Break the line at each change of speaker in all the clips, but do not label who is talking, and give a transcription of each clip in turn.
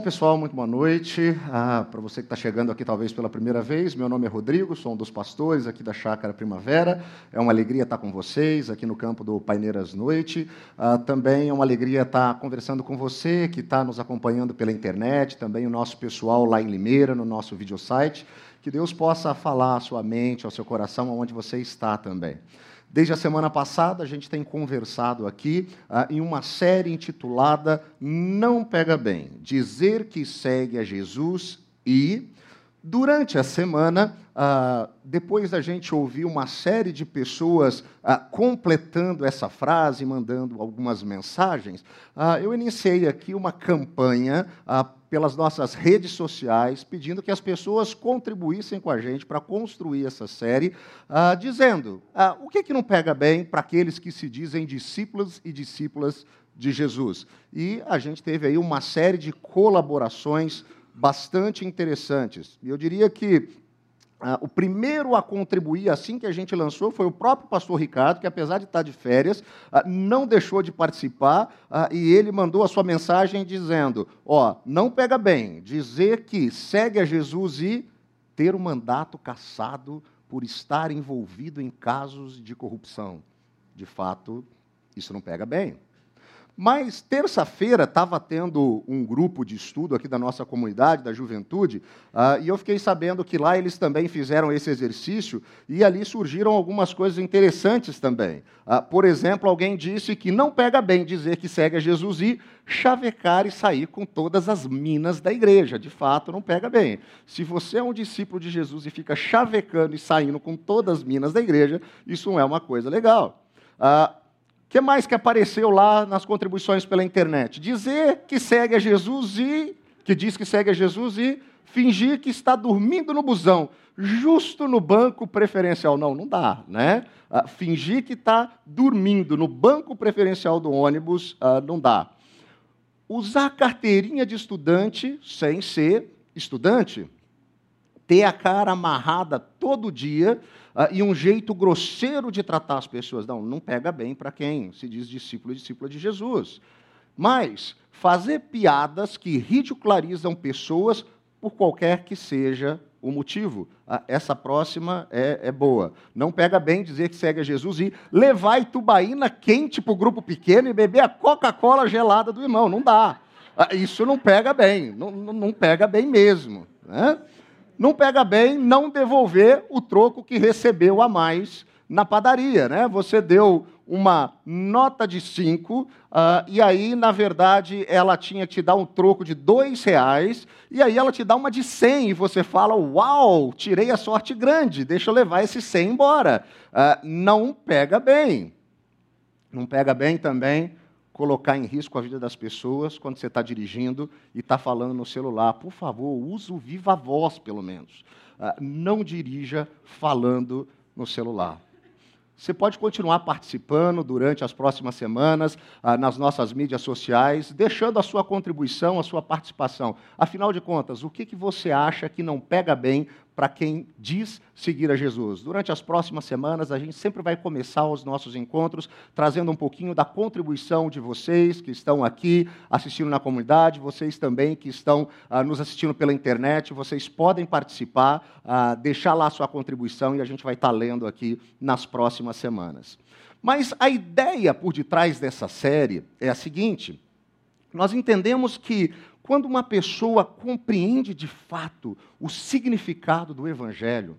Bom, pessoal, muito boa noite. Ah, Para você que está chegando aqui talvez pela primeira vez, meu nome é Rodrigo, sou um dos pastores aqui da Chácara Primavera. É uma alegria estar com vocês aqui no campo do Paineiras Noite. Ah, também é uma alegria estar conversando com você que está nos acompanhando pela internet, também o nosso pessoal lá em Limeira, no nosso videosite. Que Deus possa falar à sua mente, ao seu coração, aonde você está também. Desde a semana passada, a gente tem conversado aqui ah, em uma série intitulada Não Pega Bem Dizer que segue a Jesus e. Durante a semana, ah, depois da gente ouvir uma série de pessoas ah, completando essa frase, mandando algumas mensagens, ah, eu iniciei aqui uma campanha pelas nossas redes sociais, pedindo que as pessoas contribuíssem com a gente para construir essa série, dizendo o que, que não pega bem para aqueles que se dizem discípulos e discípulas de Jesus. E a gente teve aí uma série de colaborações bastante interessantes. E eu diria que ah, o primeiro a contribuir assim que a gente lançou foi o próprio pastor Ricardo, que apesar de estar de férias, ah, não deixou de participar ah, e ele mandou a sua mensagem dizendo: Ó, não pega bem dizer que segue a Jesus e ter o mandato cassado por estar envolvido em casos de corrupção. De fato, isso não pega bem. Mas terça-feira estava tendo um grupo de estudo aqui da nossa comunidade, da juventude, uh, e eu fiquei sabendo que lá eles também fizeram esse exercício e ali surgiram algumas coisas interessantes também. Uh, por exemplo, alguém disse que não pega bem dizer que segue a Jesus e chavecar e sair com todas as minas da igreja. De fato, não pega bem. Se você é um discípulo de Jesus e fica chavecando e saindo com todas as minas da igreja, isso não é uma coisa legal. Uh, que mais que apareceu lá nas contribuições pela internet? Dizer que segue a Jesus e que diz que segue a Jesus e fingir que está dormindo no busão, justo no banco preferencial. Não, não dá, né? Uh, fingir que está dormindo no banco preferencial do ônibus, uh, não dá. Usar carteirinha de estudante sem ser estudante. Ter a cara amarrada todo dia e um jeito grosseiro de tratar as pessoas. Não, não pega bem para quem se diz discípulo e discípula de Jesus. Mas fazer piadas que ridicularizam pessoas por qualquer que seja o motivo. Ah, essa próxima é, é, boa. Não pega bem dizer que segue a Jesus e levar Itubaína quente para o grupo pequeno e beber a Coca-Cola gelada do irmão. Não dá. Ah, isso não pega bem. Não, não pega bem mesmo. Né? Não pega bem não devolver o troco que recebeu a mais na padaria. Né? Você deu uma nota de cinco, uh, e aí, na verdade, ela tinha que te dar um troco de dois reais, e aí ela te dá uma de cem, e você fala, uau, tirei a sorte grande, deixa eu levar esse cem embora. Uh, não pega bem. Não pega bem também colocar em risco a vida das pessoas quando você está dirigindo e está falando no celular. Por favor, use o viva voz, pelo menos. Uh, não dirija falando no celular. Você pode continuar participando durante as próximas semanas ah, nas nossas mídias sociais, deixando a sua contribuição, a sua participação. Afinal de contas, o que você acha que não pega bem para quem diz seguir a Jesus. Durante as próximas semanas, a gente sempre vai começar os nossos encontros trazendo um pouquinho da contribuição de vocês que estão aqui assistindo na comunidade, vocês também que estão ah, nos assistindo pela internet. Vocês podem participar, ah, deixar lá a sua contribuição e a gente vai estar lendo aqui nas próximas semanas. Mas a ideia por detrás dessa série é a seguinte: nós entendemos que quando uma pessoa compreende de fato o significado do Evangelho,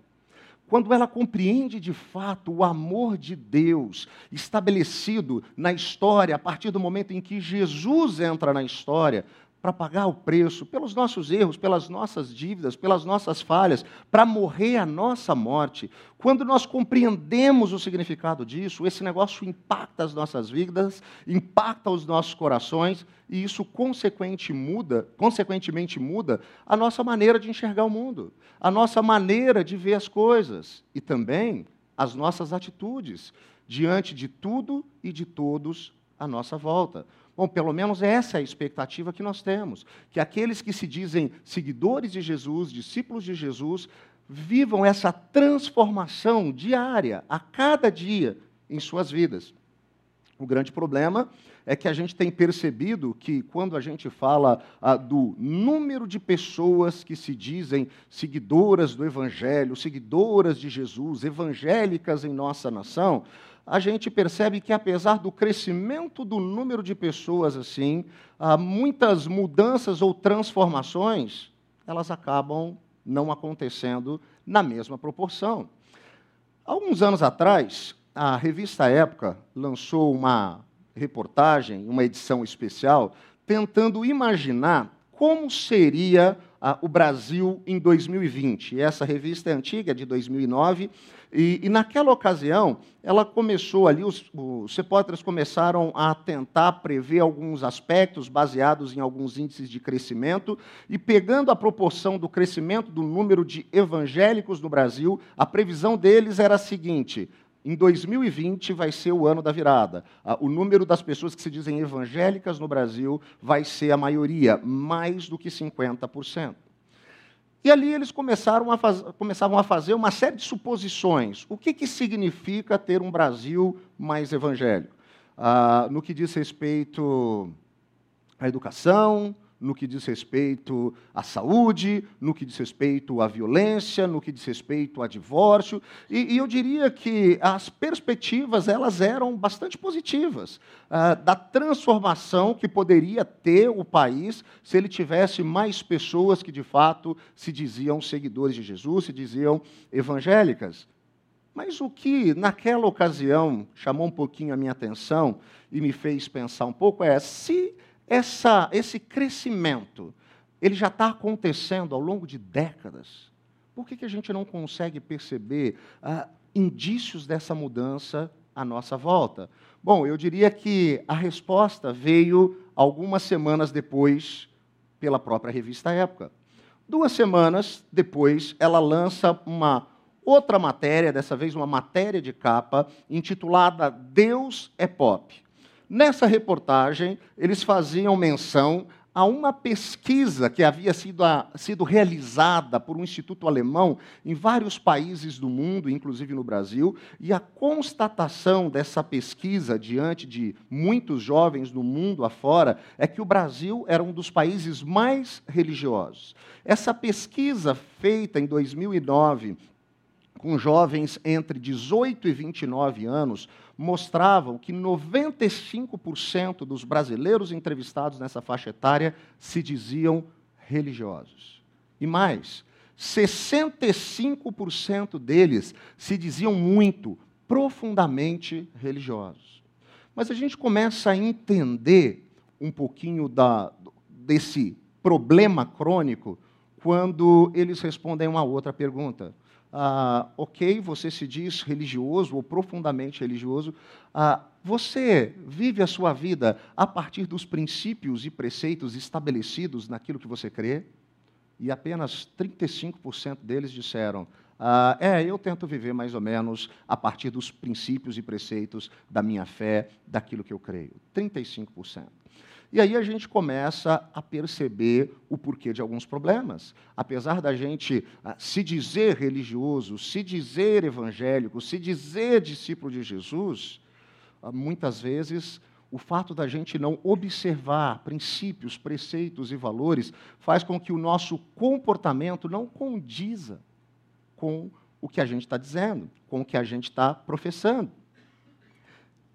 quando ela compreende de fato o amor de Deus estabelecido na história, a partir do momento em que Jesus entra na história, para pagar o preço pelos nossos erros, pelas nossas dívidas, pelas nossas falhas, para morrer a nossa morte. Quando nós compreendemos o significado disso, esse negócio impacta as nossas vidas, impacta os nossos corações e isso consequentemente muda, consequentemente muda a nossa maneira de enxergar o mundo, a nossa maneira de ver as coisas e também as nossas atitudes diante de tudo e de todos à nossa volta. Bom, pelo menos essa é a expectativa que nós temos: que aqueles que se dizem seguidores de Jesus, discípulos de Jesus, vivam essa transformação diária, a cada dia, em suas vidas. O grande problema é que a gente tem percebido que, quando a gente fala ah, do número de pessoas que se dizem seguidoras do Evangelho, seguidoras de Jesus, evangélicas em nossa nação, a gente percebe que, apesar do crescimento do número de pessoas assim, muitas mudanças ou transformações, elas acabam não acontecendo na mesma proporção. Alguns anos atrás, a revista Época lançou uma reportagem, uma edição especial, tentando imaginar como seria ah, o Brasil em 2020. Essa revista é antiga, é de 2009, e, e, naquela ocasião, ela começou ali, os, os repórteres começaram a tentar prever alguns aspectos baseados em alguns índices de crescimento, e pegando a proporção do crescimento do número de evangélicos no Brasil, a previsão deles era a seguinte: em 2020 vai ser o ano da virada. O número das pessoas que se dizem evangélicas no Brasil vai ser a maioria, mais do que 50%. E ali eles começaram a, faz, começavam a fazer uma série de suposições. O que, que significa ter um Brasil mais evangélico? Ah, no que diz respeito à educação, no que diz respeito à saúde, no que diz respeito à violência, no que diz respeito a divórcio. E, e eu diria que as perspectivas elas eram bastante positivas uh, da transformação que poderia ter o país se ele tivesse mais pessoas que de fato se diziam seguidores de Jesus, se diziam evangélicas. Mas o que naquela ocasião chamou um pouquinho a minha atenção e me fez pensar um pouco é se essa, esse crescimento, ele já está acontecendo ao longo de décadas. Por que, que a gente não consegue perceber ah, indícios dessa mudança à nossa volta? Bom, eu diria que a resposta veio algumas semanas depois, pela própria revista Época. Duas semanas depois, ela lança uma outra matéria, dessa vez uma matéria de capa, intitulada Deus é Pop. Nessa reportagem, eles faziam menção a uma pesquisa que havia sido, a, sido, realizada por um instituto alemão em vários países do mundo, inclusive no Brasil, e a constatação dessa pesquisa diante de muitos jovens do mundo afora é que o Brasil era um dos países mais religiosos. Essa pesquisa feita em 2009 com jovens entre 18 e 29 anos mostravam que 95% dos brasileiros entrevistados nessa faixa etária se diziam religiosos. E mais, 65% deles se diziam muito, profundamente religiosos. Mas a gente começa a entender um pouquinho da, desse problema crônico quando eles respondem uma outra pergunta ah, ok, você se diz religioso ou profundamente religioso, ah, você vive a sua vida a partir dos princípios e preceitos estabelecidos naquilo que você crê? E apenas 35% deles disseram: ah, é, eu tento viver mais ou menos a partir dos princípios e preceitos da minha fé, daquilo que eu creio. 35%. E aí a gente começa a perceber o porquê de alguns problemas. Apesar da gente ah, se dizer religioso, se dizer evangélico, se dizer discípulo de Jesus, ah, muitas vezes o fato da gente não observar princípios, preceitos e valores faz com que o nosso comportamento não condiza com o que a gente está dizendo, com o que a gente está professando.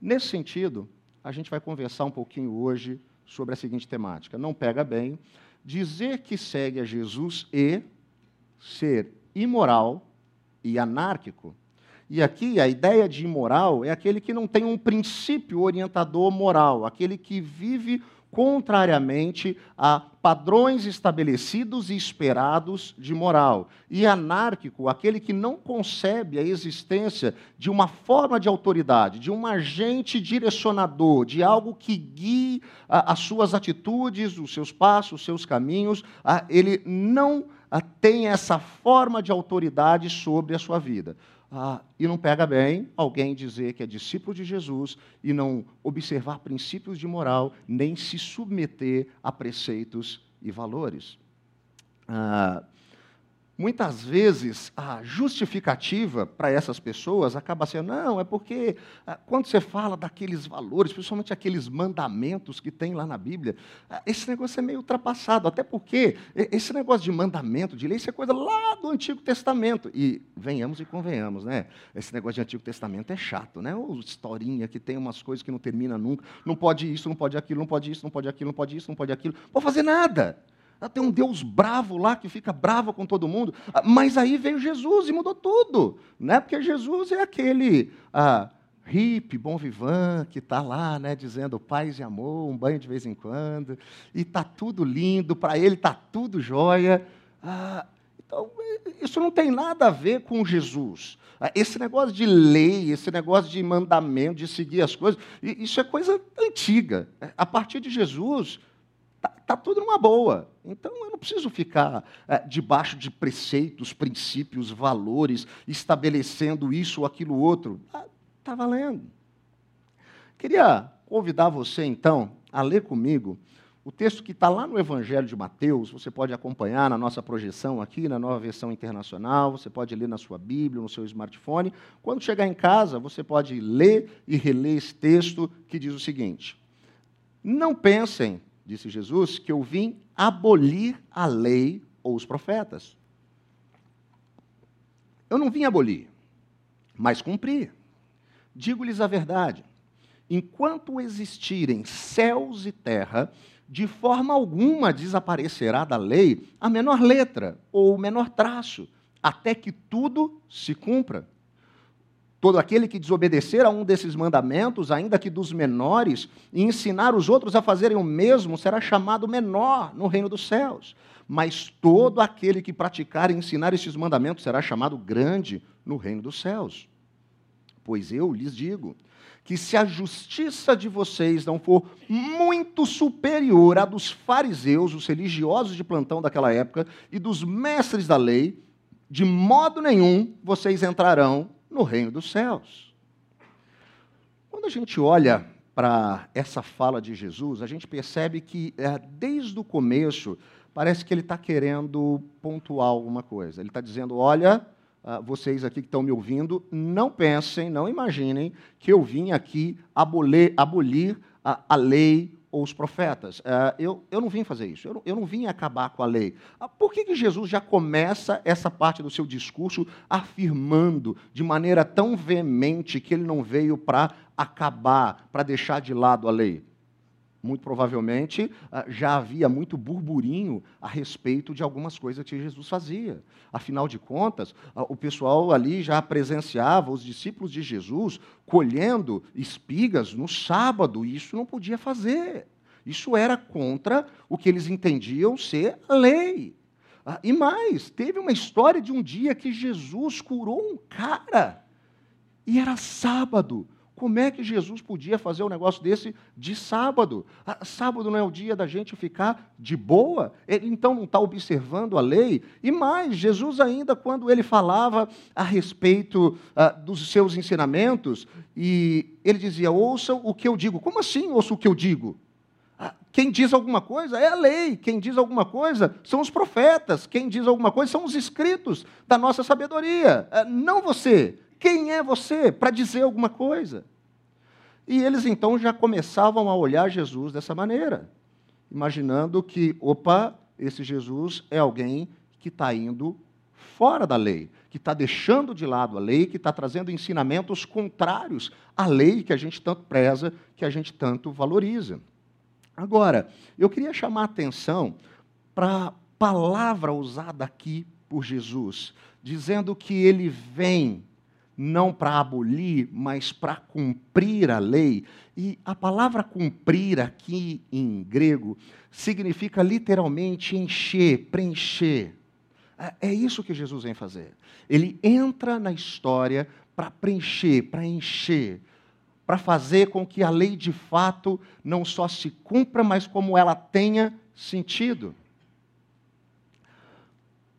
Nesse sentido, a gente vai conversar um pouquinho hoje sobre a seguinte temática: não pega bem dizer que segue a Jesus e ser imoral e anárquico. E aqui a ideia de imoral é aquele que não tem um princípio orientador moral, aquele que vive contrariamente a padrões estabelecidos e esperados de moral. E anárquico, aquele que não concebe a existência de uma forma de autoridade, de um agente direcionador, de algo que guie as suas atitudes, os seus passos, os seus caminhos. ele não tem essa forma de autoridade sobre a sua vida. Ah, e não pega bem alguém dizer que é discípulo de Jesus e não observar princípios de moral, nem se submeter a preceitos e valores. Ah, Muitas vezes a justificativa para essas pessoas acaba sendo: não, é porque ah, quando você fala daqueles valores, principalmente aqueles mandamentos que tem lá na Bíblia, ah, esse negócio é meio ultrapassado, até porque esse negócio de mandamento, de lei, isso é coisa lá do Antigo Testamento. E venhamos e convenhamos, né? Esse negócio de Antigo Testamento é chato, né? Ou historinha que tem umas coisas que não termina nunca, não pode isso, não pode aquilo, não pode isso, não pode aquilo, não pode isso, não pode aquilo, não pode fazer nada. Ah, tem um Deus bravo lá que fica bravo com todo mundo. Ah, mas aí veio Jesus e mudou tudo. Né? Porque Jesus é aquele ah, hippie, bom vivant, que está lá né, dizendo paz e amor, um banho de vez em quando. E está tudo lindo, para ele está tudo jóia. Ah, então, isso não tem nada a ver com Jesus. Ah, esse negócio de lei, esse negócio de mandamento, de seguir as coisas, isso é coisa antiga. A partir de Jesus, está tudo numa boa. Então eu não preciso ficar é, debaixo de preceitos, princípios, valores, estabelecendo isso ou aquilo outro. Está tá valendo. Queria convidar você, então, a ler comigo o texto que está lá no Evangelho de Mateus. Você pode acompanhar na nossa projeção aqui, na nova versão internacional. Você pode ler na sua Bíblia, no seu smartphone. Quando chegar em casa, você pode ler e reler esse texto que diz o seguinte: Não pensem disse Jesus, que eu vim abolir a lei ou os profetas. Eu não vim abolir, mas cumprir. Digo-lhes a verdade: enquanto existirem céus e terra, de forma alguma desaparecerá da lei a menor letra ou o menor traço, até que tudo se cumpra. Todo aquele que desobedecer a um desses mandamentos, ainda que dos menores, e ensinar os outros a fazerem o mesmo, será chamado menor no reino dos céus. Mas todo aquele que praticar e ensinar esses mandamentos será chamado grande no reino dos céus. Pois eu lhes digo que se a justiça de vocês não for muito superior à dos fariseus, os religiosos de plantão daquela época, e dos mestres da lei, de modo nenhum vocês entrarão no reino dos céus. Quando a gente olha para essa fala de Jesus, a gente percebe que é, desde o começo parece que ele está querendo pontuar alguma coisa. Ele está dizendo: olha, ah, vocês aqui que estão me ouvindo, não pensem, não imaginem que eu vim aqui abolir, abolir a, a lei ou os profetas. Uh, eu, eu não vim fazer isso, eu não, eu não vim acabar com a lei. Uh, por que, que Jesus já começa essa parte do seu discurso afirmando de maneira tão veemente que ele não veio para acabar, para deixar de lado a lei? Muito provavelmente ah, já havia muito burburinho a respeito de algumas coisas que Jesus fazia. Afinal de contas, ah, o pessoal ali já presenciava os discípulos de Jesus colhendo espigas no sábado, e isso não podia fazer. Isso era contra o que eles entendiam ser lei. Ah, e mais, teve uma história de um dia que Jesus curou um cara, e era sábado. Como é que Jesus podia fazer um negócio desse de sábado? Ah, sábado não é o dia da gente ficar de boa? Ele então não está observando a lei? E mais, Jesus ainda, quando ele falava a respeito ah, dos seus ensinamentos, e ele dizia: ouçam o que eu digo. Como assim ouçam o que eu digo? Ah, quem diz alguma coisa é a lei, quem diz alguma coisa são os profetas, quem diz alguma coisa são os escritos da nossa sabedoria, não você. Quem é você para dizer alguma coisa? E eles então já começavam a olhar Jesus dessa maneira, imaginando que, opa, esse Jesus é alguém que está indo fora da lei, que está deixando de lado a lei, que está trazendo ensinamentos contrários à lei que a gente tanto preza, que a gente tanto valoriza. Agora, eu queria chamar a atenção para a palavra usada aqui por Jesus, dizendo que ele vem não para abolir, mas para cumprir a lei. E a palavra cumprir aqui em grego significa literalmente encher, preencher. É, é isso que Jesus vem fazer. Ele entra na história para preencher, para encher, para fazer com que a lei de fato não só se cumpra, mas como ela tenha sentido.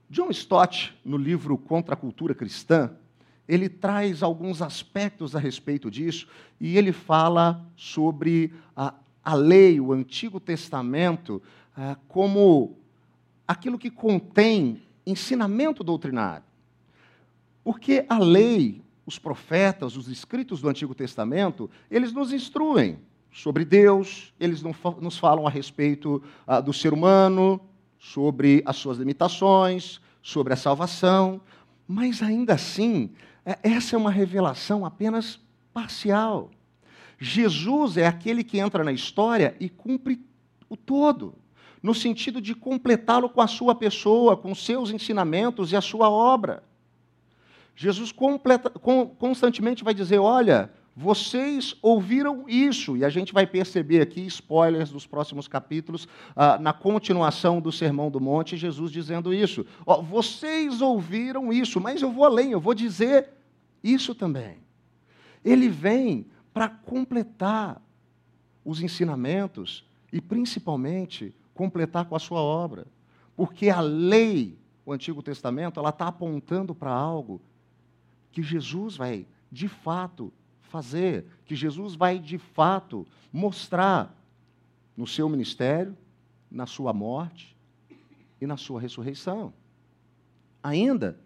John Stott, no livro Contra a Cultura Cristã, ele traz alguns aspectos a respeito disso e ele fala sobre a, a lei, o Antigo Testamento, ah, como aquilo que contém ensinamento doutrinário. Porque a lei, os profetas, os escritos do Antigo Testamento, eles nos instruem sobre Deus, eles nos falam a respeito ah, do ser humano, sobre as suas limitações, sobre a salvação, mas ainda assim, é, essa é uma revelação apenas parcial. Jesus é aquele que entra na história e cumpre o todo, no sentido de completá-lo com a sua pessoa, com seus ensinamentos e a sua obra. Jesus completa, constantemente vai dizer: olha, vocês ouviram isso, e a gente vai perceber aqui spoilers dos próximos capítulos, ah, na continuação do Sermão do Monte, Jesus dizendo isso. Ó, vocês ouviram isso, mas eu vou além, eu vou dizer isso também. Ele vem para completar os ensinamentos e, principalmente, completar com a sua obra. Porque a lei, o Antigo Testamento, ela está apontando para algo que Jesus vai, de fato, fazer, que Jesus vai de fato mostrar no seu ministério, na sua morte e na sua ressurreição. Ainda,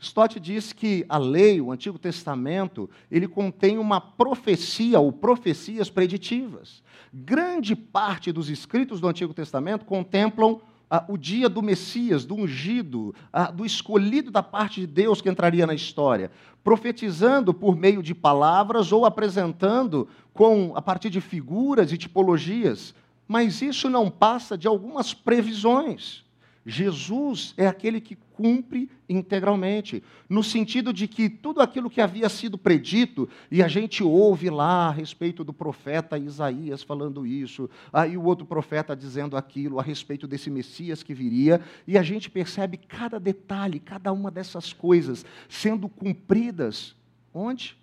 Stott diz que a lei, o Antigo Testamento, ele contém uma profecia ou profecias preditivas. Grande parte dos escritos do Antigo Testamento contemplam ah, o dia do Messias, do ungido, ah, do escolhido da parte de Deus que entraria na história, profetizando por meio de palavras ou apresentando com a partir de figuras e tipologias. Mas isso não passa de algumas previsões. Jesus é aquele que cumpre integralmente, no sentido de que tudo aquilo que havia sido predito, e a gente ouve lá a respeito do profeta Isaías falando isso, aí o outro profeta dizendo aquilo a respeito desse Messias que viria, e a gente percebe cada detalhe, cada uma dessas coisas sendo cumpridas onde?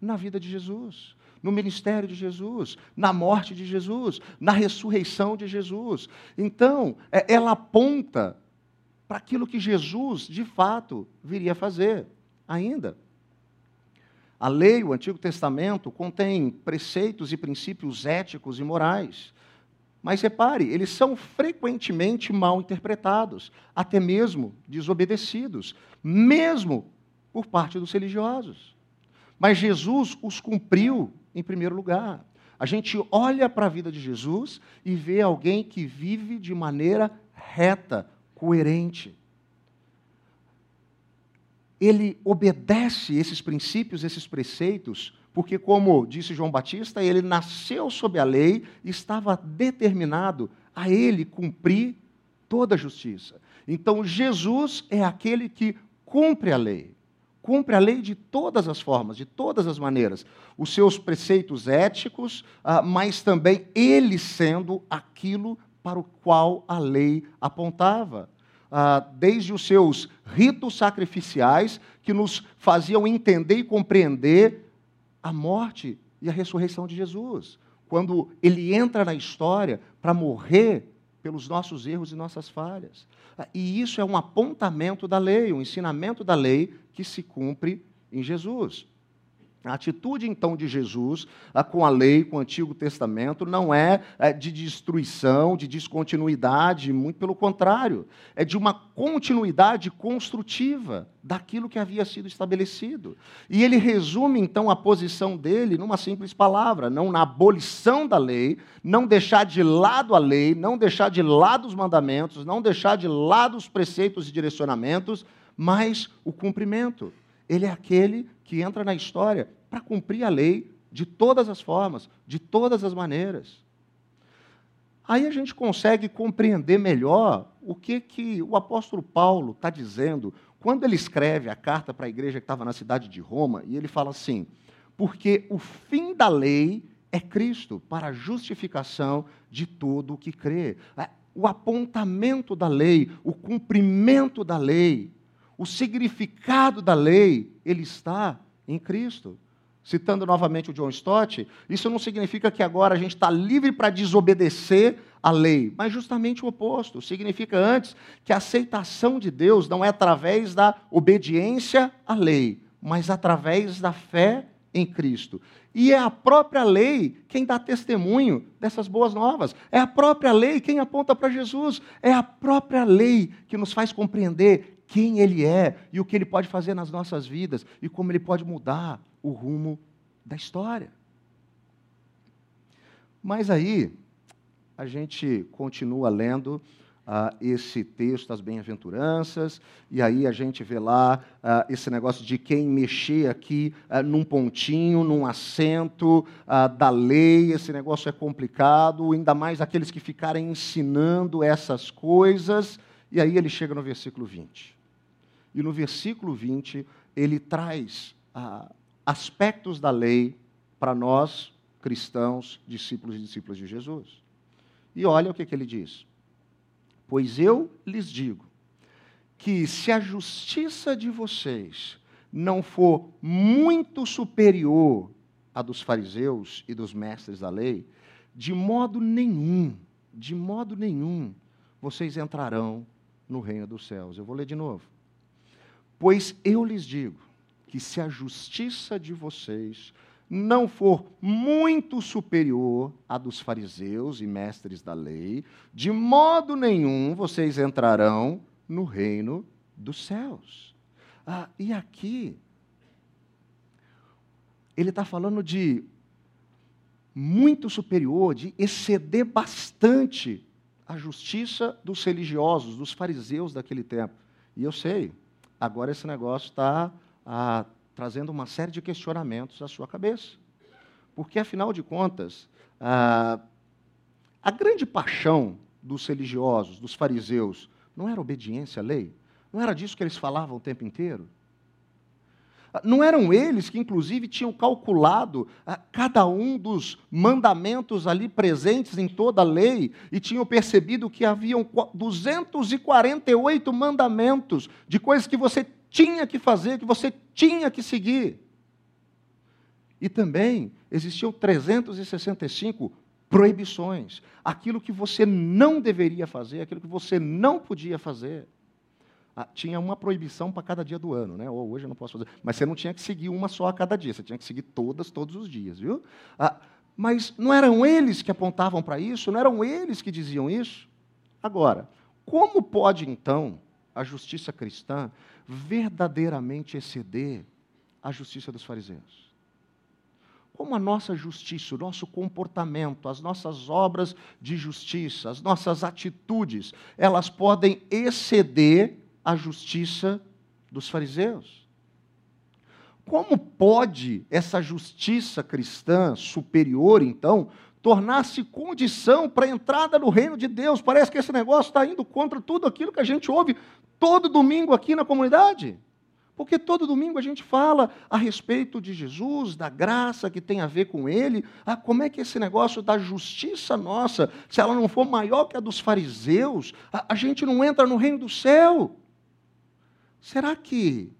Na vida de Jesus no ministério de Jesus, na morte de Jesus, na ressurreição de Jesus. Então, é, ela aponta para aquilo que Jesus, de fato, viria a fazer ainda. A lei, o Antigo Testamento, contém preceitos e princípios éticos e morais. Mas repare, eles são frequentemente mal interpretados, até mesmo desobedecidos, mesmo por parte dos religiosos. Mas Jesus os cumpriu em primeiro lugar. A gente olha para a vida de Jesus e vê alguém que vive de maneira reta, coerente. Ele obedece esses princípios, esses preceitos, porque, como disse João Batista, ele nasceu sob a lei e estava determinado a ele cumprir toda a justiça. Então, Jesus é aquele que cumpre a lei cumpre a lei de todas as formas, de todas as maneiras. Os seus preceitos éticos, ah, mas também ele sendo aquilo para o qual a lei apontava. Ah, desde os seus ritos sacrificiais, que nos faziam entender e compreender a morte e a ressurreição de Jesus. Quando ele entra na história para morrer pelos nossos erros e nossas falhas. Ah, e isso é um apontamento da lei, um ensinamento da lei que se cumpre em Jesus. A atitude, então, de Jesus com a lei, com o Antigo Testamento, não é, é de destruição, de descontinuidade, muito pelo contrário, é de uma continuidade construtiva daquilo que havia sido estabelecido. E ele resume, então, a posição dele numa simples palavra: não na abolição da lei, não deixar de lado a lei, não deixar de lado os mandamentos, não deixar de lado os preceitos e direcionamentos, mas o cumprimento. Ele é aquele que entra na história para cumprir a lei de todas as formas, de todas as maneiras. aí a gente consegue compreender melhor o que, que o apóstolo Paulo está dizendo quando ele escreve a carta para a igreja que estava na cidade de Roma, e ele fala assim: porque o fim da lei é Cristo, para a justificação de todo o que crê. É, o apontamento da lei, o cumprimento da lei, o significado da lei, ele está em Cristo. Citando novamente o John Stott, isso não significa que agora a gente está livre para desobedecer a lei, mas justamente o oposto. Significa antes que a aceitação de Deus não é através da obediência à lei, mas através da fé em Cristo. E é a própria lei quem dá testemunho dessas boas novas. É a própria lei quem aponta para Jesus. É a própria lei que nos faz compreender quem Ele é e o que Ele pode fazer nas nossas vidas e como Ele pode mudar o rumo da história. Mas aí, a gente continua lendo ah, esse texto das bem-aventuranças, e aí a gente vê lá ah, esse negócio de quem mexer aqui ah, num pontinho, num acento ah, da lei, esse negócio é complicado, ainda mais aqueles que ficarem ensinando essas coisas, e aí ele chega no versículo 20. E no versículo 20, ele traz ah, aspectos da lei para nós, cristãos, discípulos e discípulas de Jesus. E olha o que, que ele diz. Pois eu lhes digo que se a justiça de vocês não for muito superior à dos fariseus e dos mestres da lei, de modo nenhum, de modo nenhum, vocês entrarão no reino dos céus. Eu vou ler de novo. Pois eu lhes digo que se a justiça de vocês não for muito superior à dos fariseus e mestres da lei, de modo nenhum vocês entrarão no reino dos céus. Ah, e aqui, ele está falando de muito superior, de exceder bastante a justiça dos religiosos, dos fariseus daquele tempo. E eu sei, agora esse negócio está ah, trazendo uma série de questionamentos à sua cabeça. Porque, afinal de contas, a, a grande paixão dos religiosos, dos fariseus, não era obediência à lei? Não era disso que eles falavam o tempo inteiro? Não eram eles que, inclusive, tinham calculado ah, cada um dos mandamentos ali presentes em toda a lei e tinham percebido que haviam 248 mandamentos de coisas que você tinha que fazer, que você tinha que seguir. E também existiam 365 proibições, aquilo que você não deveria fazer, aquilo que você não podia fazer. Ah, tinha uma proibição para cada dia do ano, né? Ou hoje eu não posso fazer. Mas você não tinha que seguir uma só a cada dia, você tinha que seguir todas, todos os dias, viu? Ah, mas não eram eles que apontavam para isso, não eram eles que diziam isso? Agora, como pode então a justiça cristã verdadeiramente exceder a justiça dos fariseus. Como a nossa justiça, o nosso comportamento, as nossas obras de justiça, as nossas atitudes, elas podem exceder a justiça dos fariseus. Como pode essa justiça cristã superior, então, tornar-se condição para a entrada no reino de Deus? Parece que esse negócio está indo contra tudo aquilo que a gente ouve todo domingo aqui na comunidade. Porque todo domingo a gente fala a respeito de Jesus, da graça que tem a ver com Ele. Ah, como é que esse negócio da justiça nossa, se ela não for maior que a dos fariseus, a, a gente não entra no reino do céu? Será que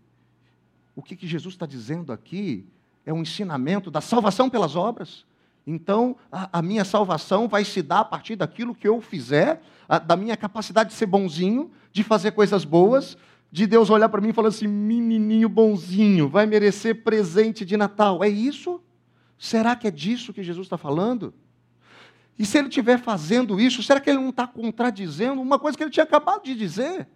o que, Jesus está dizendo aqui é um ensinamento da salvação pelas obras? Então, a, a, minha salvação vai se dar a partir daquilo que eu fizer, a, da minha capacidade de ser bonzinho, de fazer coisas boas, de Deus olhar para mim e falar assim: menininho bonzinho, vai merecer presente de Natal. É isso? Será que é disso que Jesus está falando? E se ele estiver fazendo isso, será que ele não está contradizendo uma coisa que ele tinha acabado de dizer?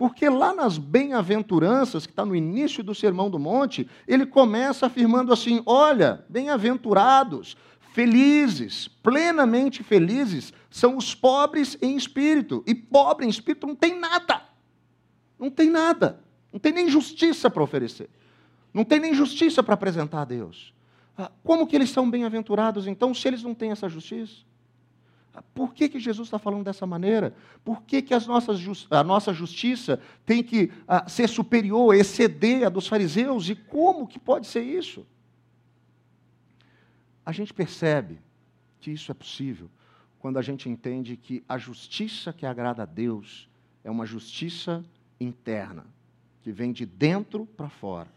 Porque lá nas bem-aventuranças, que está no início do Sermão do Monte, ele começa afirmando assim: olha, bem-aventurados, felizes, plenamente felizes, são os pobres em espírito. E pobre em espírito não tem nada. Não tem nada. Não tem nem justiça para oferecer. Não tem nem justiça para apresentar a Deus. Ah, como que eles são bem-aventurados, então, se eles não têm essa justiça? Por que, que Jesus está falando dessa maneira? Por que, que as nossas, a nossa justiça tem que a, ser superior, exceder a dos fariseus? E como que pode ser isso? A gente percebe que isso é possível quando a gente entende que a justiça que agrada a Deus é uma justiça interna, que vem de dentro para fora,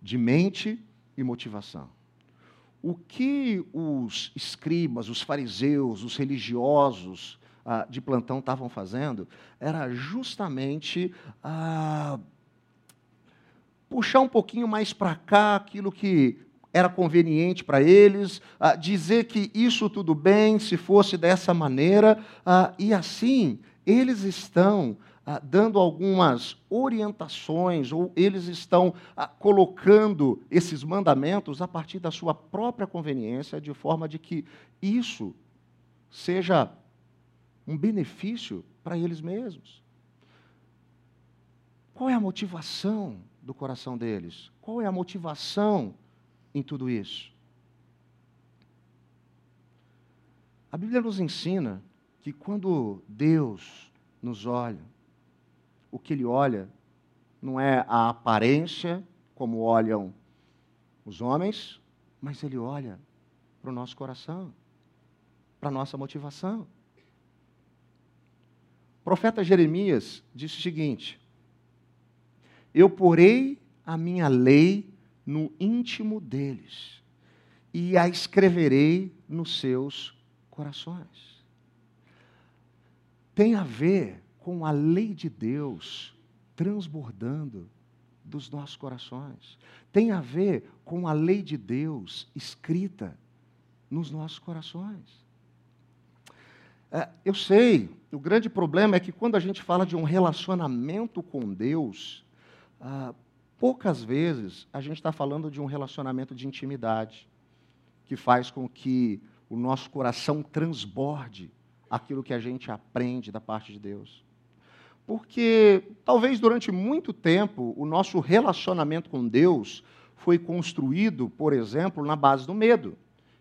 de mente e motivação. O que os escribas, os fariseus, os religiosos ah, de plantão estavam fazendo era justamente ah, puxar um pouquinho mais para cá aquilo que era conveniente para eles, ah, dizer que isso tudo bem se fosse dessa maneira, ah, e assim eles estão ah, dando algumas orientações, ou eles estão ah, colocando esses mandamentos a partir da sua própria conveniência, de forma de que isso seja um benefício para eles mesmos. Qual é a motivação do coração deles? Qual é a motivação em tudo isso? A Bíblia nos ensina que quando Deus nos olha, o que ele olha não é a aparência, como olham os homens, mas ele olha para o nosso coração, para a nossa motivação. O profeta Jeremias disse o seguinte: Eu porei a minha lei no íntimo deles e a escreverei nos seus corações. Tem a ver com a lei de Deus transbordando dos nossos corações. Tem a ver com a lei de Deus escrita nos nossos corações. É, eu sei, o grande problema é que quando a gente fala de um relacionamento com Deus, ah, poucas vezes a gente está falando de um relacionamento de intimidade, que faz com que o nosso coração transborde aquilo que a gente aprende da parte de Deus. Porque talvez durante muito tempo o nosso relacionamento com Deus foi construído, por exemplo, na base do medo.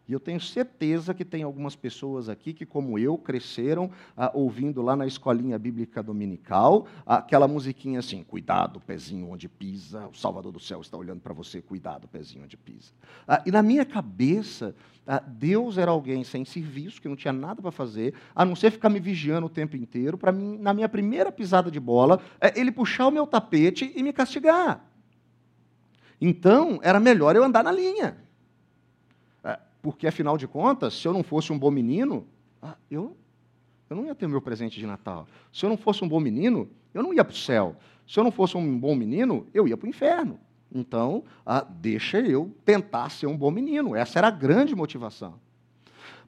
E eu tenho certeza que tem algumas pessoas aqui que, como eu, cresceram ah, ouvindo lá na escolinha bíblica dominical aquela musiquinha assim: cuidado, pezinho onde pisa, o Salvador do céu está olhando para você, cuidado, pezinho onde pisa. Ah, e na minha cabeça, ah, Deus era alguém sem serviço, que não tinha nada para fazer, a não ser ficar me vigiando o tempo inteiro, para mim, na minha primeira pisada de bola, é, ele puxar o meu tapete e me castigar. Então, era melhor eu andar na linha porque afinal de contas, se eu não fosse um bom menino, ah, eu, eu não ia ter meu presente de Natal. Se eu não fosse um bom menino, eu não ia para o céu. Se eu não fosse um bom menino, eu ia para o inferno. Então, ah, deixa eu tentar ser um bom menino. Essa era a grande motivação.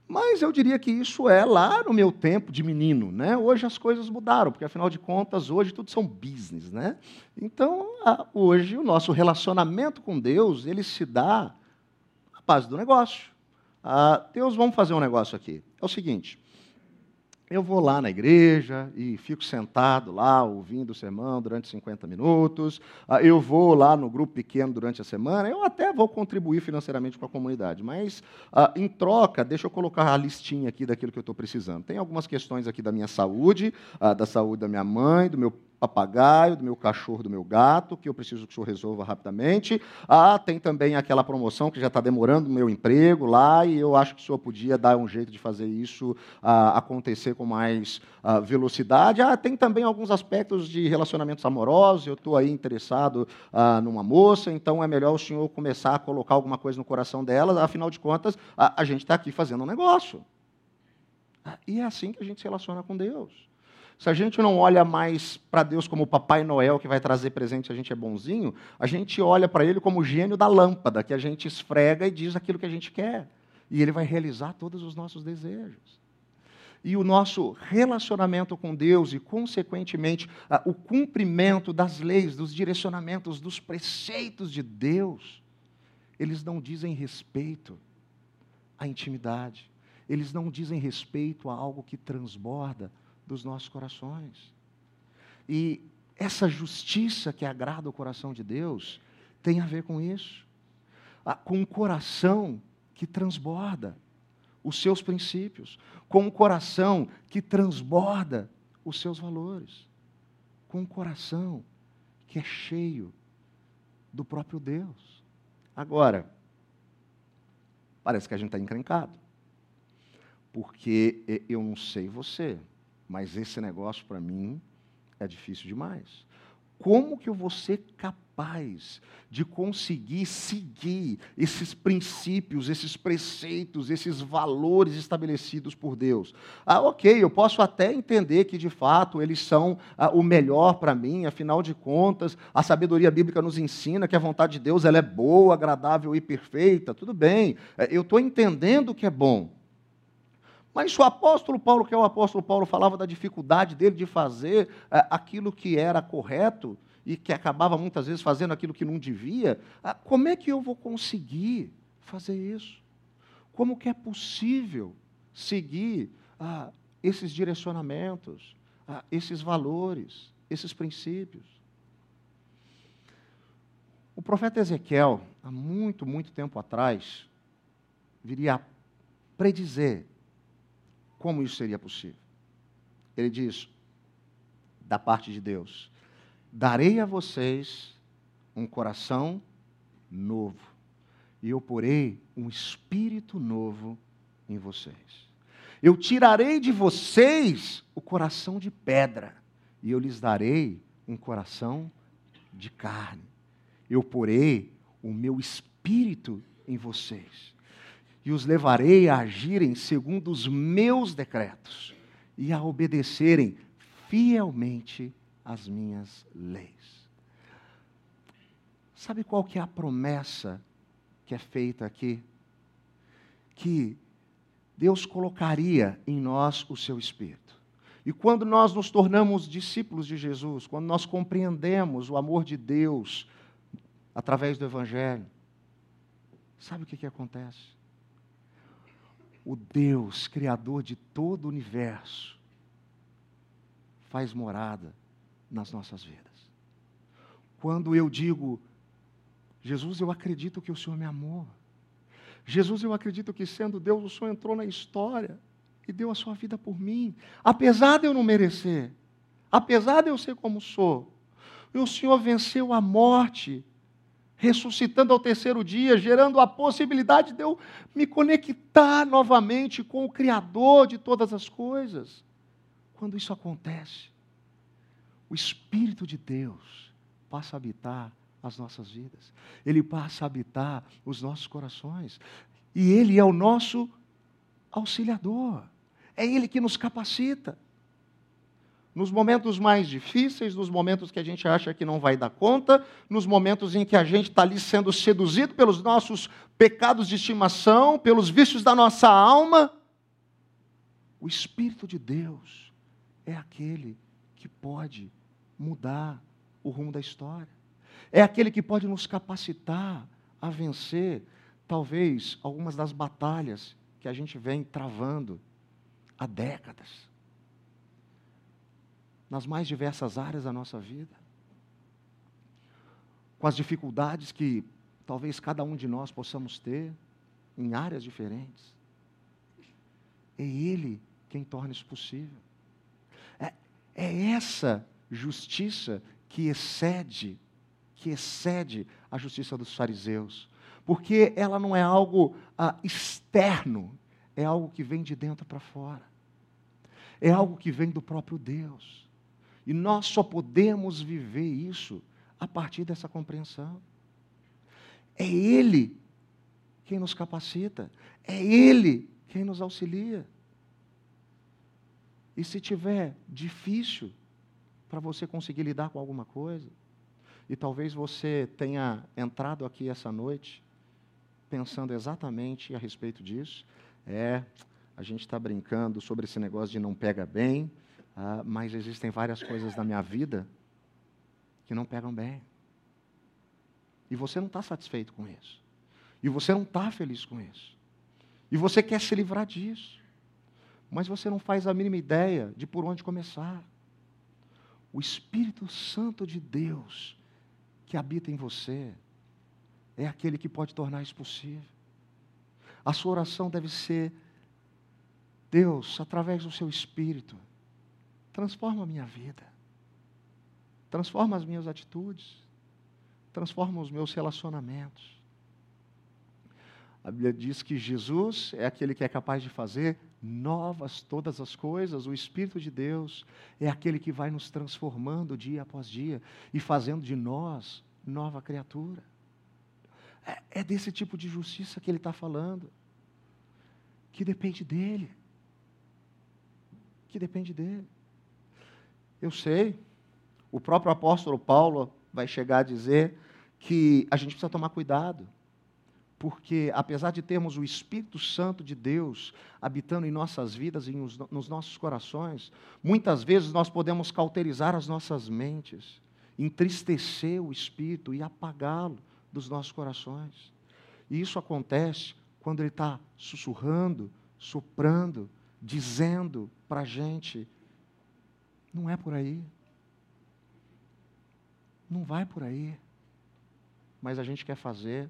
Mas eu diria que isso é lá no meu tempo de menino, né? Hoje as coisas mudaram, porque afinal de contas hoje tudo são business, né? Então ah, hoje o nosso relacionamento com Deus ele se dá à base do negócio. Ah, Deus, vamos fazer um negócio aqui. É o seguinte: eu vou lá na igreja e fico sentado lá ouvindo o sermão durante 50 minutos. Ah, eu vou lá no grupo pequeno durante a semana. Eu até vou contribuir financeiramente com a comunidade, mas ah, em troca, deixa eu colocar a listinha aqui daquilo que eu estou precisando. Tem algumas questões aqui da minha saúde, ah, da saúde da minha mãe, do meu papagaio, do meu cachorro, do meu gato, que eu preciso que o senhor resolva rapidamente. Ah, tem também aquela promoção que já está demorando no meu emprego lá, e eu acho que o senhor podia dar um jeito de fazer isso ah, acontecer com mais ah, velocidade. Ah, tem também alguns aspectos de relacionamentos amorosos, eu estou aí interessado ah, numa moça, então é melhor o senhor começar a colocar alguma coisa no coração dela, afinal de contas, a, a gente está aqui fazendo um negócio. Ah, e é assim que a gente se relaciona com Deus. Se a gente não olha mais para Deus como o Papai Noel que vai trazer presente, a gente é bonzinho, a gente olha para Ele como o gênio da lâmpada, que a gente esfrega e diz aquilo que a gente quer. E Ele vai realizar todos os nossos desejos. E o nosso relacionamento com Deus e, consequentemente, o cumprimento das leis, dos direcionamentos, dos preceitos de Deus, eles não dizem respeito à intimidade, eles não dizem respeito a algo que transborda dos nossos corações. E essa justiça que agrada o coração de Deus tem a ver com isso. Com um coração que transborda, os seus princípios, com um coração que transborda os seus valores, com um coração que é cheio do próprio Deus. Agora, parece que a gente está encrencado, porque eu não sei você, mas esse negócio para mim é difícil demais. Como que eu vou ser capaz de conseguir seguir esses princípios, esses preceitos, esses valores estabelecidos por Deus? Ah, ok, eu posso até entender que de fato eles são ah, o melhor para mim, afinal de contas, a sabedoria bíblica nos ensina que a vontade de Deus ela é boa, agradável e perfeita. Tudo bem, é, eu estou entendendo que é bom. Mas o apóstolo Paulo, que é o apóstolo Paulo, falava da dificuldade dele de fazer é, aquilo que era correto e que acabava muitas vezes fazendo aquilo que não devia. Ah, como é que eu vou conseguir fazer isso? Como que é possível seguir ah, esses direcionamentos, ah, esses valores, esses princípios? O profeta Ezequiel, há muito, muito tempo atrás, viria a predizer como isso seria possível? Ele diz, da parte de Deus: Darei a vocês um coração novo, e eu porei um espírito novo em vocês. Eu tirarei de vocês o coração de pedra, e eu lhes darei um coração de carne. Eu porei o meu espírito em vocês e os levarei a agirem segundo os meus decretos e a obedecerem fielmente as minhas leis. Sabe qual que é a promessa que é feita aqui? Que Deus colocaria em nós o seu espírito. E quando nós nos tornamos discípulos de Jesus, quando nós compreendemos o amor de Deus através do Evangelho, sabe o que, que acontece? O Deus, Criador de todo o universo, faz morada nas nossas vidas. Quando eu digo, Jesus, eu acredito que o Senhor me amou. Jesus, eu acredito que sendo Deus, o Senhor entrou na história e deu a sua vida por mim. Apesar de eu não merecer, apesar de eu ser como sou, o Senhor venceu a morte ressuscitando ao terceiro dia, gerando a possibilidade de eu me conectar novamente com o Criador de todas as coisas. Quando isso acontece, o Espírito de Deus passa a habitar as nossas vidas, ele passa a habitar os nossos corações, e ele é o nosso auxiliador, é ele que nos capacita nos momentos mais difíceis, nos momentos que a gente acha que não vai dar conta, nos momentos em que a gente está ali sendo seduzido pelos nossos pecados de estimação, pelos vícios da nossa alma. O Espírito de Deus é aquele que pode mudar o rumo da história, é aquele que pode nos capacitar a vencer, talvez, algumas das batalhas que a gente vem travando há décadas nas mais diversas áreas da nossa vida, com as dificuldades que talvez cada um de nós possamos ter em áreas diferentes. É Ele quem torna isso possível. É, é essa justiça que excede, que excede a justiça dos fariseus, porque ela não é algo ah, externo, é algo que vem de dentro para fora, é algo que vem do próprio Deus. E nós só podemos viver isso a partir dessa compreensão. É Ele quem nos capacita, é Ele quem nos auxilia. E se tiver difícil para você conseguir lidar com alguma coisa, e talvez você tenha entrado aqui essa noite pensando exatamente a respeito disso, é, a gente está brincando sobre esse negócio de não pega bem, ah, mas existem várias coisas na minha vida que não pegam bem. E você não está satisfeito com isso. E você não está feliz com isso. E você quer se livrar disso. Mas você não faz a mínima ideia de por onde começar. O Espírito Santo de Deus que habita em você é aquele que pode tornar isso possível. A sua oração deve ser Deus, através do seu espírito, transforma a minha vida, transforma as minhas atitudes, transforma os meus relacionamentos. A Bíblia diz que Jesus é aquele que é capaz de fazer novas todas as coisas, o Espírito de Deus é aquele que vai nos transformando dia após dia e fazendo de nós nova criatura. É, é desse tipo de justiça que ele está falando, que depende dele. Que depende dele. Eu sei, o próprio apóstolo Paulo vai chegar a dizer que a gente precisa tomar cuidado porque apesar de termos o Espírito Santo de Deus habitando em nossas vidas e nos nossos corações, muitas vezes nós podemos cauterizar as nossas mentes, entristecer o Espírito e apagá-lo dos nossos corações. E isso acontece quando ele está sussurrando, soprando, dizendo para a gente: não é por aí. Não vai por aí. Mas a gente quer fazer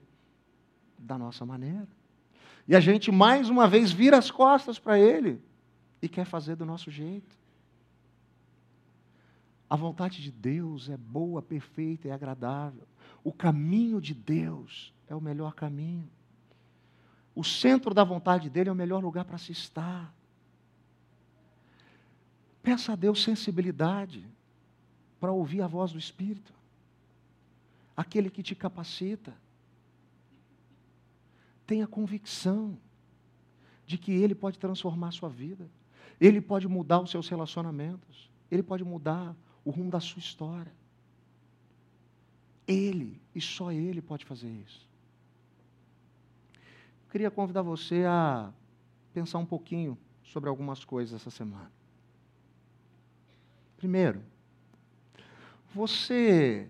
da nossa maneira. E a gente, mais uma vez, vira as costas para Ele e quer fazer do nosso jeito. A vontade de Deus é boa, perfeita e agradável. O caminho de Deus é o melhor caminho. O centro da vontade dele é o melhor lugar para se estar. Peça a Deus sensibilidade para ouvir a voz do Espírito, aquele que te capacita tenha convicção de que Ele pode transformar a sua vida, Ele pode mudar os seus relacionamentos, Ele pode mudar o rumo da sua história. Ele, e só Ele pode fazer isso. Eu queria convidar você a pensar um pouquinho sobre algumas coisas essa semana. Primeiro, você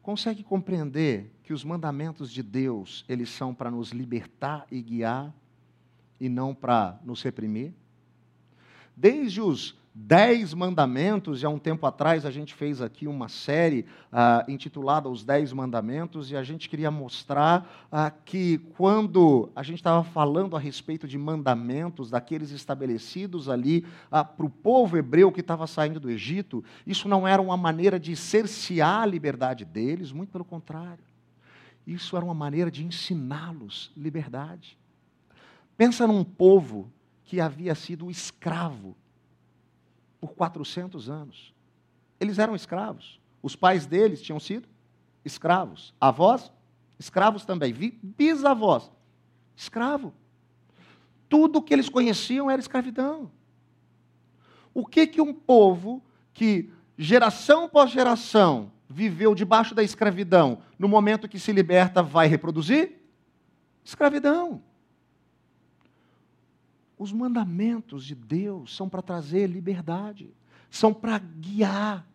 consegue compreender que os mandamentos de Deus, eles são para nos libertar e guiar e não para nos reprimir? Desde os Dez Mandamentos, e há um tempo atrás a gente fez aqui uma série ah, intitulada Os Dez Mandamentos, e a gente queria mostrar ah, que quando a gente estava falando a respeito de mandamentos, daqueles estabelecidos ali ah, para o povo hebreu que estava saindo do Egito, isso não era uma maneira de cercear a liberdade deles, muito pelo contrário. Isso era uma maneira de ensiná-los liberdade. Pensa num povo que havia sido escravo por 400 anos. Eles eram escravos. Os pais deles tinham sido escravos. Avós, escravos também. Bisavós, escravo. Tudo que eles conheciam era escravidão. O que que um povo que geração após geração viveu debaixo da escravidão, no momento que se liberta vai reproduzir? Escravidão. Os mandamentos de Deus são para trazer liberdade, são para guiar.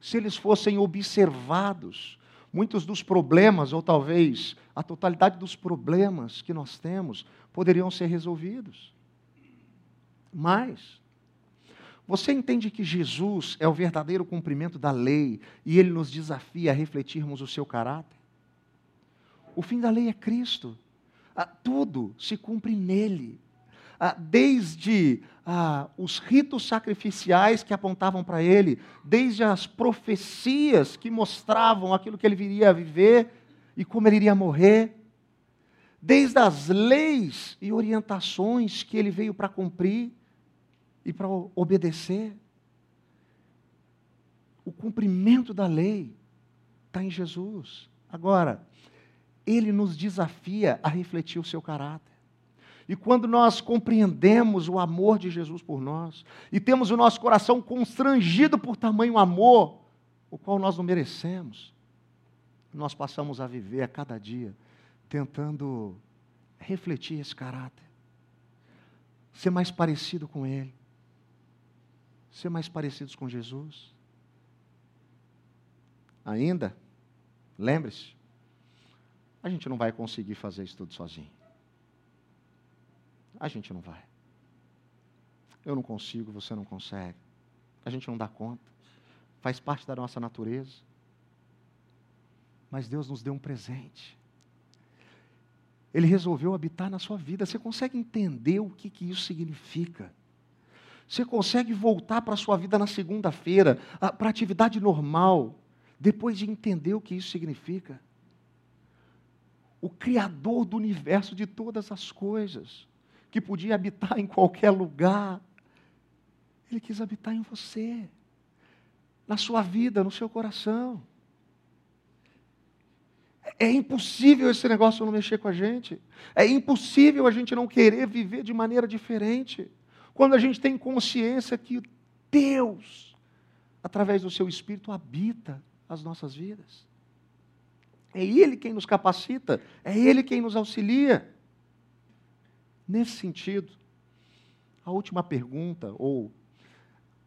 Se eles fossem observados, muitos dos problemas, ou talvez a totalidade dos problemas que nós temos, poderiam ser resolvidos. Mas, você entende que Jesus é o verdadeiro cumprimento da lei e ele nos desafia a refletirmos o seu caráter? O fim da lei é Cristo. Ah, tudo se cumpre nele. Ah, desde ah, os ritos sacrificiais que apontavam para ele, desde as profecias que mostravam aquilo que ele viria a viver e como ele iria morrer, desde as leis e orientações que ele veio para cumprir e para obedecer. O cumprimento da lei está em Jesus. Agora, ele nos desafia a refletir o seu caráter. E quando nós compreendemos o amor de Jesus por nós, e temos o nosso coração constrangido por tamanho amor, o qual nós não merecemos, nós passamos a viver a cada dia tentando refletir esse caráter, ser mais parecido com Ele, ser mais parecidos com Jesus. Ainda, lembre-se, a gente não vai conseguir fazer isso tudo sozinho a gente não vai. Eu não consigo, você não consegue. A gente não dá conta. Faz parte da nossa natureza. Mas Deus nos deu um presente. Ele resolveu habitar na sua vida. Você consegue entender o que, que isso significa? Você consegue voltar para a sua vida na segunda-feira, para a atividade normal, depois de entender o que isso significa? O Criador do universo, de todas as coisas, que podia habitar em qualquer lugar, Ele quis habitar em você, na sua vida, no seu coração. É impossível esse negócio não mexer com a gente. É impossível a gente não querer viver de maneira diferente. Quando a gente tem consciência que Deus, através do seu Espírito, habita as nossas vidas. É Ele quem nos capacita, é Ele quem nos auxilia. Nesse sentido, a última pergunta, ou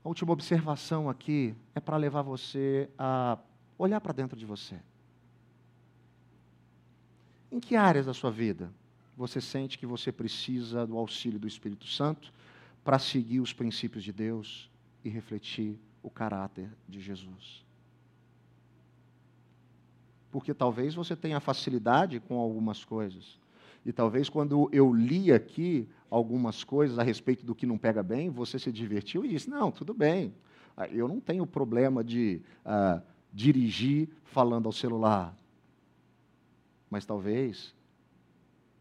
a última observação aqui, é para levar você a olhar para dentro de você. Em que áreas da sua vida você sente que você precisa do auxílio do Espírito Santo para seguir os princípios de Deus e refletir o caráter de Jesus? Porque talvez você tenha facilidade com algumas coisas. E talvez quando eu li aqui algumas coisas a respeito do que não pega bem, você se divertiu e disse: Não, tudo bem. Ah, eu não tenho problema de uh, dirigir falando ao celular. Mas talvez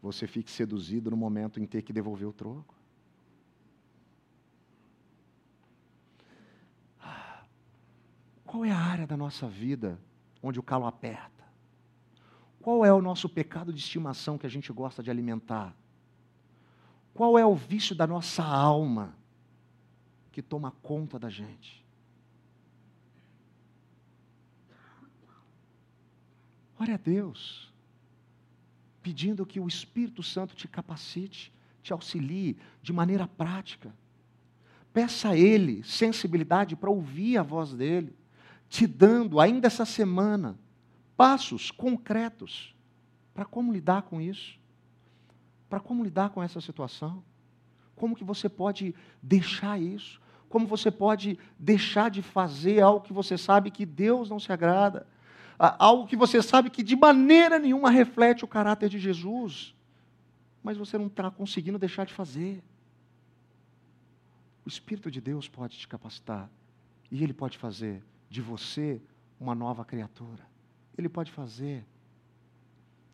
você fique seduzido no momento em ter que devolver o troco. Qual é a área da nossa vida onde o calo aperta? Qual é o nosso pecado de estimação que a gente gosta de alimentar? Qual é o vício da nossa alma que toma conta da gente? Ore a Deus pedindo que o Espírito Santo te capacite, te auxilie de maneira prática. Peça a Ele sensibilidade para ouvir a voz dEle, te dando, ainda essa semana, passos concretos para como lidar com isso, para como lidar com essa situação, como que você pode deixar isso, como você pode deixar de fazer algo que você sabe que Deus não se agrada algo que você sabe que de maneira nenhuma reflete o caráter de Jesus, mas você não está conseguindo deixar de fazer. O Espírito de Deus pode te capacitar e Ele pode fazer de você uma nova criatura. Ele pode fazer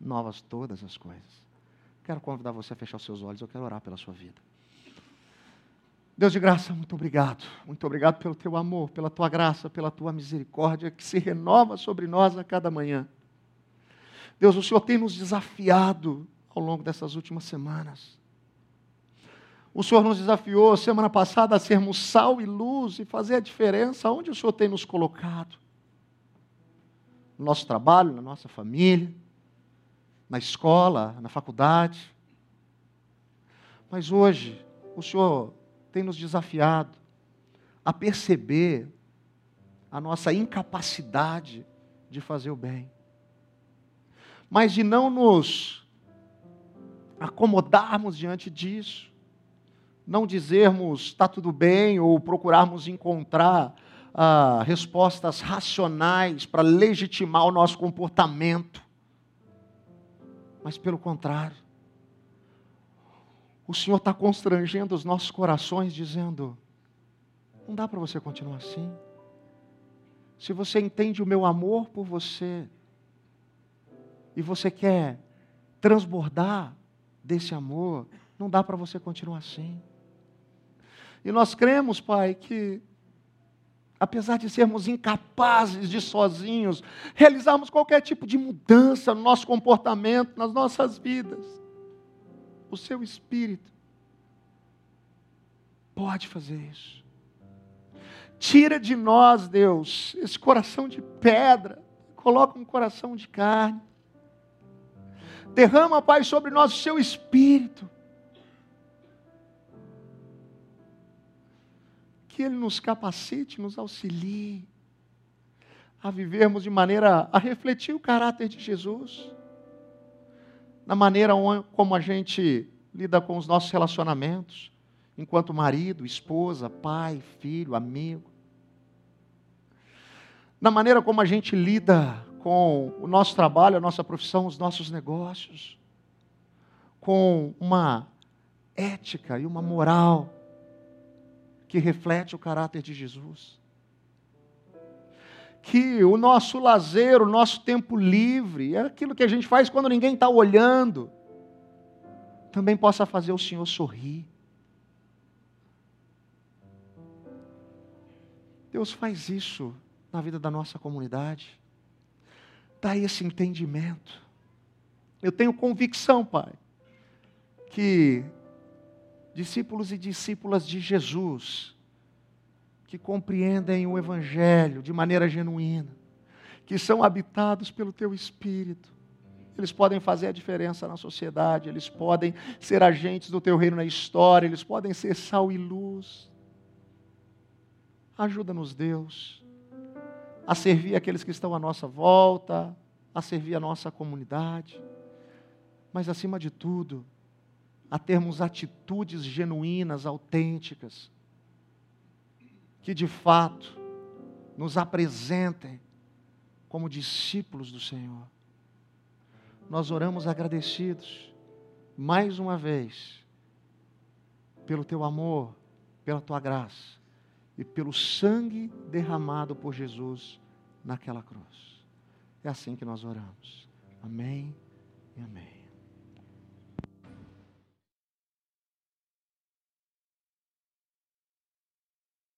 novas todas as coisas. Quero convidar você a fechar os seus olhos, eu quero orar pela sua vida. Deus de graça, muito obrigado. Muito obrigado pelo teu amor, pela tua graça, pela tua misericórdia que se renova sobre nós a cada manhã. Deus, o Senhor tem nos desafiado ao longo dessas últimas semanas. O Senhor nos desafiou semana passada a sermos sal e luz e fazer a diferença onde o Senhor tem nos colocado. No nosso trabalho, na nossa família, na escola, na faculdade. Mas hoje, o Senhor tem nos desafiado a perceber a nossa incapacidade de fazer o bem, mas de não nos acomodarmos diante disso, não dizermos está tudo bem ou procurarmos encontrar ah, respostas racionais para legitimar o nosso comportamento, mas pelo contrário, o Senhor está constrangendo os nossos corações, dizendo: não dá para você continuar assim. Se você entende o meu amor por você, e você quer transbordar desse amor, não dá para você continuar assim. E nós cremos, Pai, que apesar de sermos incapazes de sozinhos realizarmos qualquer tipo de mudança no nosso comportamento, nas nossas vidas, o seu espírito pode fazer isso. Tira de nós, Deus, esse coração de pedra, coloca um coração de carne. Derrama, Pai, sobre nós o seu espírito. Que Ele nos capacite, nos auxilie a vivermos de maneira a refletir o caráter de Jesus na maneira como a gente lida com os nossos relacionamentos, enquanto marido, esposa, pai, filho, amigo. Na maneira como a gente lida com o nosso trabalho, a nossa profissão, os nossos negócios. com uma ética e uma moral que reflete o caráter de Jesus. Que o nosso lazer, o nosso tempo livre, é aquilo que a gente faz quando ninguém está olhando, também possa fazer o Senhor sorrir. Deus faz isso na vida da nossa comunidade. Dá esse entendimento. Eu tenho convicção, Pai, que discípulos e discípulas de Jesus, que compreendem o Evangelho de maneira genuína, que são habitados pelo Teu Espírito, eles podem fazer a diferença na sociedade, eles podem ser agentes do Teu reino na história, eles podem ser sal e luz. Ajuda-nos, Deus, a servir aqueles que estão à nossa volta, a servir a nossa comunidade, mas acima de tudo, a termos atitudes genuínas, autênticas, que de fato nos apresentem como discípulos do Senhor. Nós oramos agradecidos, mais uma vez, pelo teu amor, pela tua graça e pelo sangue derramado por Jesus naquela cruz. É assim que nós oramos. Amém.